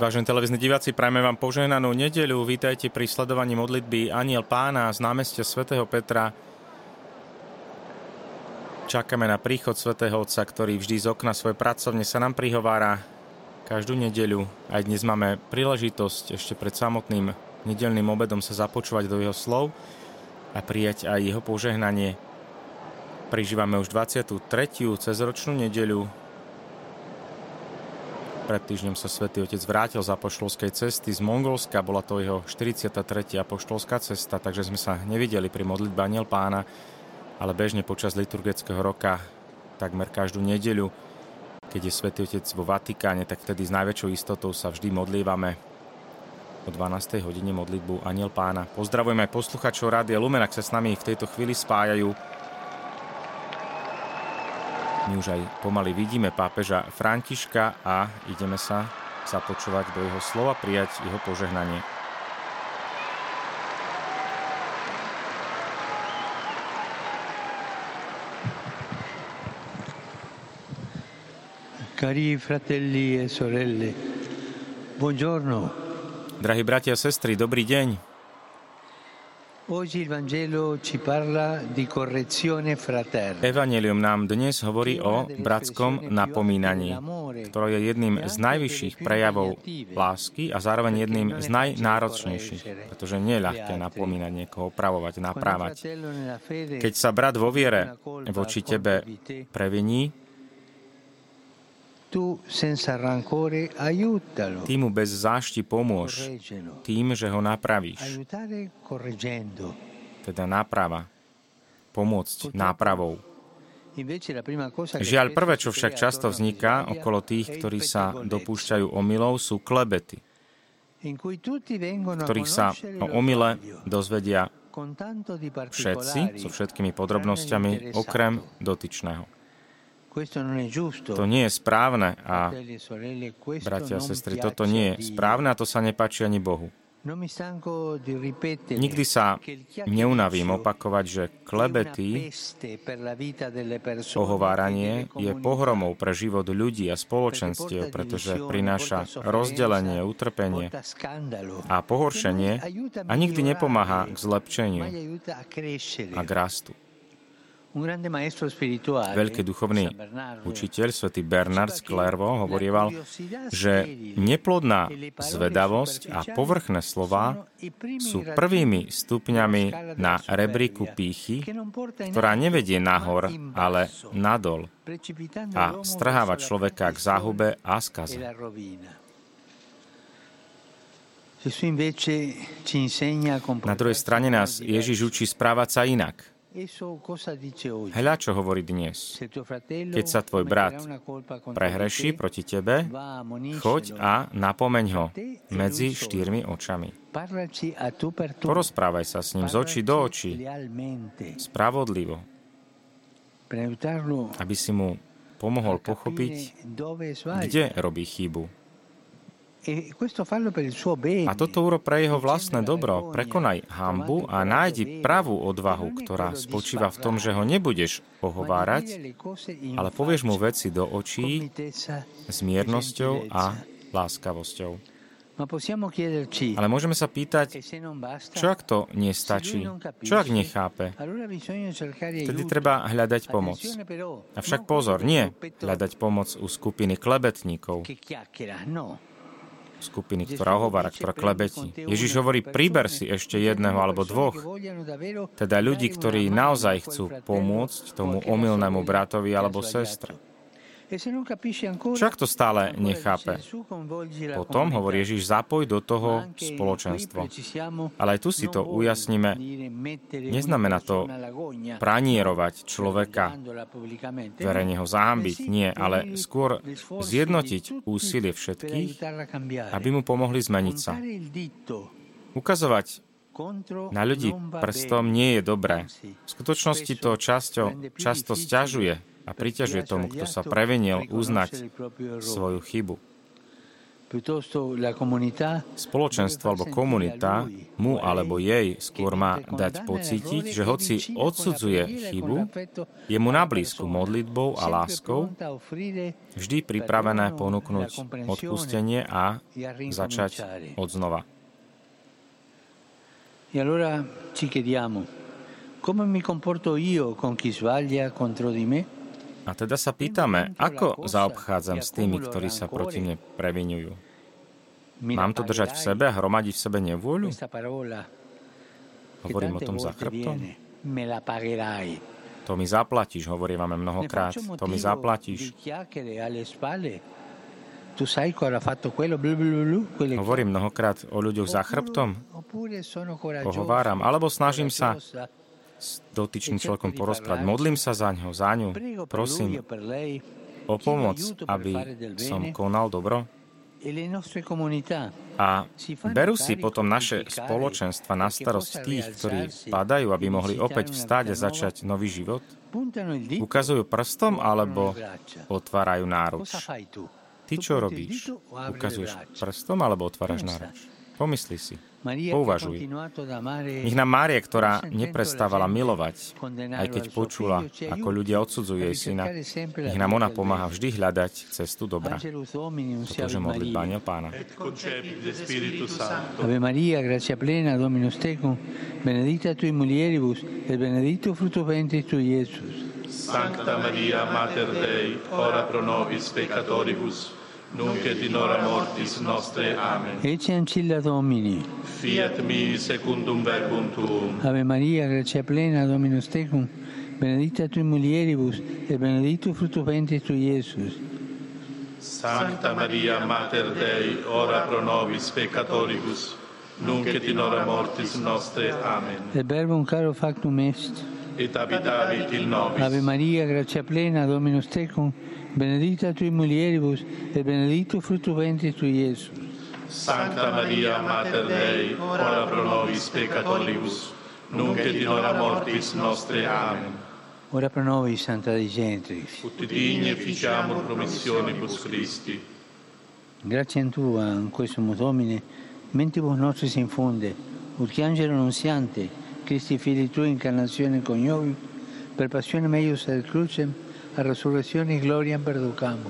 Vážení televízni diváci, prajme vám požehnanú nedeľu. Vítajte pri sledovaní modlitby Aniel Pána z námestia svätého Petra. Čakáme na príchod svätého Otca, ktorý vždy z okna svojej pracovne sa nám prihovára každú nedeľu. Aj dnes máme príležitosť ešte pred samotným nedelným obedom sa započúvať do jeho slov a prijať aj jeho požehnanie. Prižívame už 23. cezročnú nedeľu pred týždňom sa svätý Otec vrátil z apoštolskej cesty z Mongolska, bola to jeho 43. apoštolská cesta, takže sme sa nevideli pri modlitbe Aniel Pána, ale bežne počas liturgického roka, takmer každú nedeľu, keď je svätý Otec vo Vatikáne, tak vtedy s najväčšou istotou sa vždy modlívame o 12. hodine modlitbu Aniel Pána. Pozdravujeme aj posluchačov Rádia Lumen, ak sa s nami v tejto chvíli spájajú my už aj pomaly vidíme pápeža Františka a ideme sa započúvať do jeho slova, prijať jeho požehnanie. Cari fratelli e sorelle, buongiorno. Drahí bratia a sestry, dobrý deň. Evangelium nám dnes hovorí o bratskom napomínaní, ktoré je jedným z najvyšších prejavov lásky a zároveň jedným z najnáročnejších, pretože nie je ľahké napomínať niekoho, opravovať, naprávať. Keď sa brat vo viere voči tebe previní, Ty mu bez zášti pomôž tým, že ho napravíš. Teda náprava. Pomôcť nápravou. Žiaľ, prvé, čo však často vzniká okolo tých, ktorí sa dopúšťajú omylov, sú klebety, v ktorých sa o omyle dozvedia všetci so všetkými podrobnosťami, okrem dotyčného. To nie je správne a bratia a sestry, toto nie je správne a to sa nepáči ani Bohu. Nikdy sa neunavím opakovať, že klebety, ohováranie je pohromou pre život ľudí a spoločenstiev, pretože prináša rozdelenie, utrpenie a pohoršenie a nikdy nepomáha k zlepšeniu a k rastu. Veľký duchovný učiteľ, svätý Bernard z Clairvaux, hovorieval, že neplodná zvedavosť a povrchné slova sú prvými stupňami na rebríku pýchy, ktorá nevedie nahor, ale nadol a strháva človeka k záhube a skaze. Na druhej strane nás Ježiš učí správať sa inak – Hľa, čo hovorí dnes. Keď sa tvoj brat prehreší proti tebe, choď a napomeň ho medzi štyrmi očami. Porozprávaj sa s ním z očí do očí, spravodlivo, aby si mu pomohol pochopiť, kde robí chybu a toto urob pre jeho vlastné dobro. Prekonaj hambu a nájdi pravú odvahu, ktorá spočíva v tom, že ho nebudeš ohovárať, ale povieš mu veci do očí s miernosťou a láskavosťou. Ale môžeme sa pýtať, čo ak to nestačí? Čo ak nechápe? Tedy treba hľadať pomoc. Avšak pozor, nie hľadať pomoc u skupiny klebetníkov, skupiny, ktorá ohovára, ktorá klebetí. Ježiš hovorí, priber si ešte jedného alebo dvoch. Teda ľudí, ktorí naozaj chcú pomôcť tomu omylnému bratovi alebo sestre. Však to stále nechápe. Potom, hovorí Ježiš, zapoj do toho spoločenstvo. Ale aj tu si to ujasníme. Neznamená to pranierovať človeka, verejne ho zahambiť, nie, ale skôr zjednotiť úsilie všetkých, aby mu pomohli zmeniť sa. Ukazovať na ľudí prstom nie je dobré. V skutočnosti to často, často stiažuje a priťažuje tomu, kto sa prevenil uznať svoju chybu. Spoločenstvo alebo komunita mu alebo jej skôr má dať pocítiť, že hoci odsudzuje chybu, je mu na blízku modlitbou a láskou, vždy pripravené ponúknuť odpustenie a začať od znova. E allora ci chiediamo, come mi comporto io con chi sbaglia contro di me? A teda sa pýtame, ako zaobchádzam s tými, ktorí sa proti mne previnujú. Mám to držať v sebe a hromadiť v sebe nevôľu? Hovorím o tom za chrbtom? To mi zaplatíš, hovoríme mnohokrát. To mi zaplatíš. Hovorím mnohokrát o ľuďoch za chrbtom. Pohováram. Alebo snažím sa s dotyčným človekom porozprávať. Modlím sa za ňo, za ňu. Prosím o pomoc, aby som konal dobro. A berú si potom naše spoločenstva na starosť tých, ktorí padajú, aby mohli opäť vstať a začať nový život? Ukazujú prstom alebo otvárajú náruč? Ty čo robíš? Ukazuješ prstom alebo otváraš náruč? Pomysli si. Pouvažuj. Nech nám Mária, ktorá neprestávala milovať, aj keď počula, ako ľudia odsudzujú jej syna, nech nám ona pomáha vždy hľadať cestu dobra. Pretože modliť Aniel Pána. Ave Maria, gracia plena, Dominus tecum, benedicta tui mulieribus, et benedictus fructus ventris tui, Iesus. Sancta Maria, Mater Dei, ora pro nobis peccatoribus, nunc et in hora mortis nostre. Amen. Ecce ancilla Domini. Fiat mi secundum verbum tuum. Ave Maria, gratia plena, Dominus tecum, benedicta tu in mulieribus, et benedictus fructus ventris tu, Iesus. Sancta Maria, Mater Dei, ora pro nobis peccatoribus, nunc et in hora mortis nostre. Amen. Et verbum caro factum est. Et habitavit il nobis. Ave Maria, gratia plena, Dominus tecum, benedicta tui mulieribus, et benedictus fructus ventris tui, Iesus. Sancta Maria, Mater Dei, ora pro nobis peccatoribus, nunc et in hora mortis nostre. Amen. Ora pro nobis, Santa Dei Gentrix. Ut digne ficiamur promissionibus Christi. Grazie a Tua, in questo Domine, mentibus nostris infunde, ut che angelo annunziante, Christi fili Tui incarnazione coniovi, per passione meius ad crucem, a resurrezione e gloria perducamo.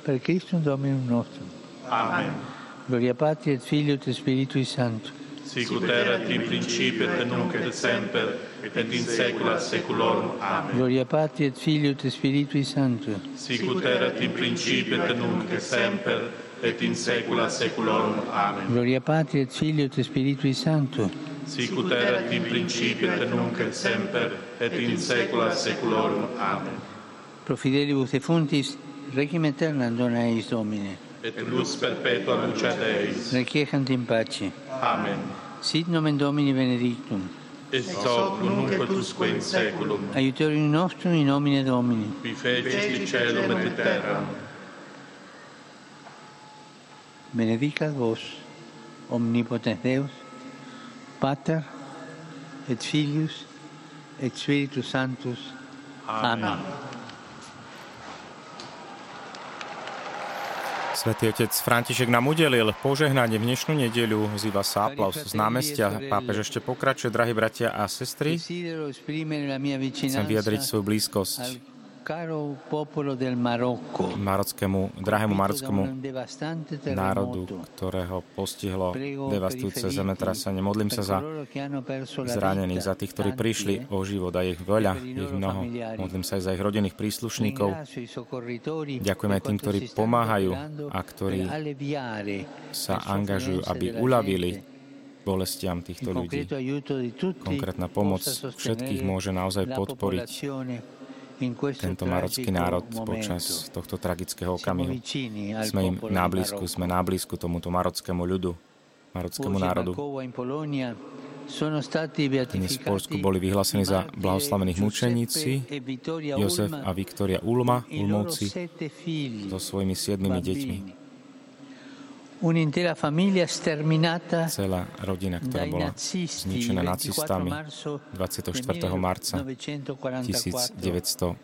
Per Cristo Dominum nostrum. Amen. Gloria Patri et Filio et Spiritui Santo. Sicut erat in principio et nunc et semper et in saecula saeculorum. Amen. Gloria Patri et Filio et Spiritui Santo. Sicut erat in principio et nunc et semper et in saecula saeculorum. Amen. Gloria Patri et Filio et Spiritui Santo. Sicut erat in principio et nunc et semper et in saecula saeculorum. Amen. Pro fidelibus defuntis, requiem aeternam dona eis Domine. Et lux perpetua luce Deis. Requiescant in pace. Amen. Sit nomen Domini benedictum. Et hoc nunc et usque in saeculum. Aiutorium nostrum in nomine Domini. Qui fecit celum et terram. Benedicat vos, omnipotens Deus, Pater et Filius et Spiritus Sanctus. Amen. Svetý otec František nám udelil požehnanie v dnešnú nedeľu. Zýva sa aplaus z námestia. Pápež ešte pokračuje, drahí bratia a sestry. Chcem vyjadriť svoju blízkosť marockému, drahému marockému národu, ktorého postihlo devastujúce zemetrasenie. Modlím sa za zranených, za tých, ktorí prišli o život a ich veľa, ich mnoho. Modlím sa aj za ich rodinných príslušníkov. Ďakujem aj tým, ktorí pomáhajú a ktorí sa angažujú, aby uľavili bolestiam týchto ľudí. Konkrétna pomoc všetkých môže naozaj podporiť tento marocký národ počas tohto tragického okamihu. Sme im na blízku, sme na blízku tomuto marockému ľudu, marockému národu. Dnes v Polsku boli vyhlásení za blahoslavených mučeníci Jozef a Viktoria Ulma, Ulmovci, so svojimi siedmimi deťmi. Celá rodina, ktorá bola zničená nacistami 24. marca 1944,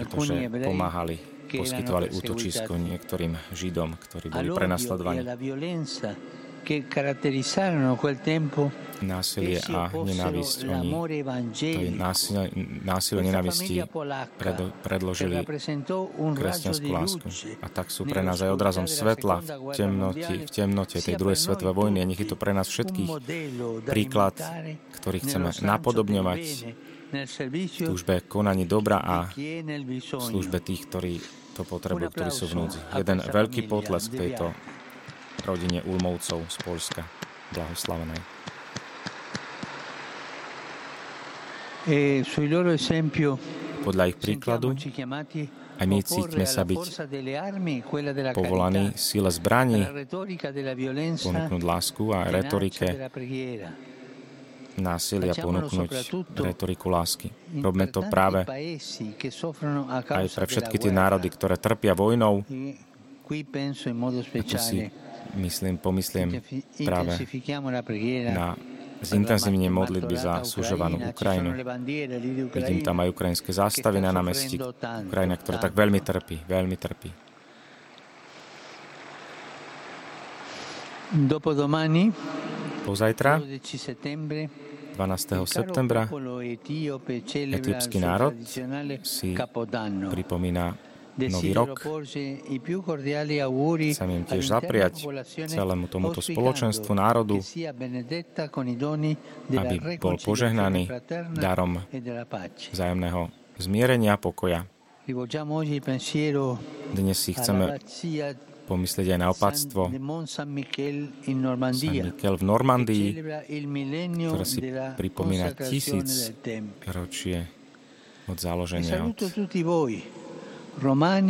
pretože pomáhali poskytovali útočisko niektorým Židom, ktorí boli prenasledovaní násilie a nenávisť. Oni to násilie, násilie nenávisti predložili kresťanskú lásku. A tak sú pre nás aj odrazom svetla v temnote, v temnote tej druhej svetovej vojny. A nech je to pre nás všetkých príklad, ktorý chceme napodobňovať v službe konaní dobra a v službe tých, ktorí to potrebujú, ktorí sú v núdzi. Jeden veľký potlesk tejto rodine Ulmovcov z Polska blahoslavenej. E Podľa ich príkladu aj my cítime sa byť povolaní síle zbraní, ponúknuť lásku a retorike násilia ponúknuť retoriku lásky. Robme to práve aj pre všetky tie národy, ktoré trpia vojnou. A tu si myslím, pomysliem práve na zintenzívne modlitby za súžovanú Ukrajinu. Vidím tam aj ukrajinské zástavy na námestí. Ukrajina, ktorá tak veľmi trpí, veľmi trpí. Pozajtra, 12. septembra, etiópsky národ si pripomína nový rok. Chcem im tiež zapriať celému tomuto spoločenstvu národu, aby bol požehnaný darom vzájomného zmierenia a pokoja. Dnes si chceme pomyslieť aj na opatstvo San Michel v Normandii, ktoré si pripomína tisíc ročie od založenia. Od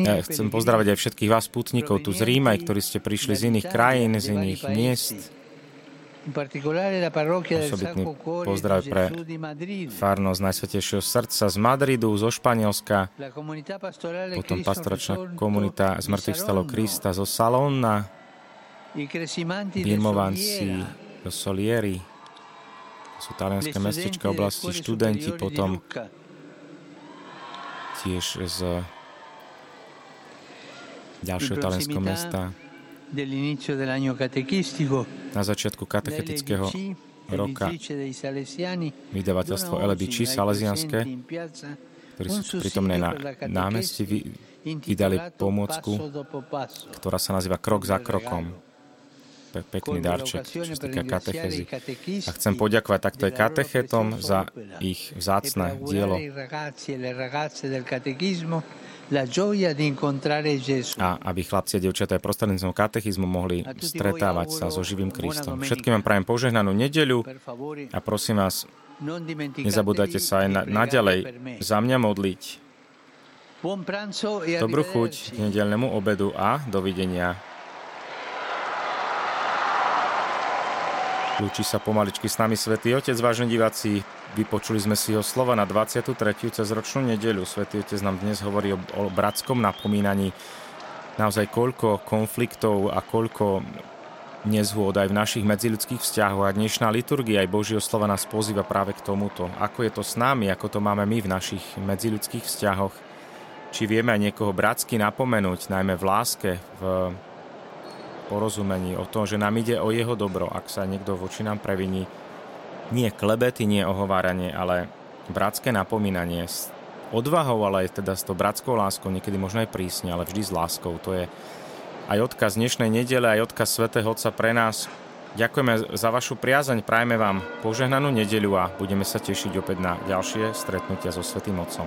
ja chcem pozdraviť aj všetkých vás putníkov tu z Ríma, ktorí ste prišli z iných krajín, z iných miest. Osobitný pozdrav pre farnosť Najsvetejšieho srdca z Madridu, zo Španielska, potom pastoračná komunita z mŕtvych stalo Krista zo Salóna, Birmovanci zo Solieri, sú talianské mestečka oblasti, študenti, potom tiež z ďalšieho talianského mesta. na začiatku katechetického roka vydavateľstvo LBC Salesianské, ktorí sú prítomné na námestí, vydali pomôcku, ktorá sa nazýva Krok za krokom. Pe- pekný darček, čo sa týka katechezy. A chcem poďakovať takto aj katechetom za ich vzácne dielo a aby chlapci a devčatá aj prostredníctvom katechizmu mohli stretávať sa so živým Kristom. Všetkým vám prajem požehnanú nedeľu a prosím vás, nezabúdajte sa aj na, naďalej za mňa modliť. E Dobrú chuť k nedeľnému obedu a dovidenia. Lúči sa pomaličky s nami Svetý Otec, vážení diváci. Vypočuli sme si jeho slova na 23. cez ročnú nedeľu. Svetý Otec nám dnes hovorí o, o bratskom napomínaní. Naozaj koľko konfliktov a koľko nezhôd aj v našich medziludských vzťahoch. A dnešná liturgia aj Božieho slova nás pozýva práve k tomuto. Ako je to s nami, ako to máme my v našich medziludských vzťahoch. Či vieme aj niekoho bratsky napomenúť, najmä v láske, v porozumení, o tom, že nám ide o jeho dobro, ak sa niekto voči nám previní. Nie klebety, nie ohováranie, ale bratské napomínanie s odvahou, ale aj teda s tou bratskou láskou, niekedy možno aj prísne, ale vždy s láskou. To je aj odkaz dnešnej nedele, aj odkaz svätého Otca pre nás. Ďakujeme za vašu priazeň, prajme vám požehnanú nedeľu a budeme sa tešiť opäť na ďalšie stretnutia so Svetým Otcom.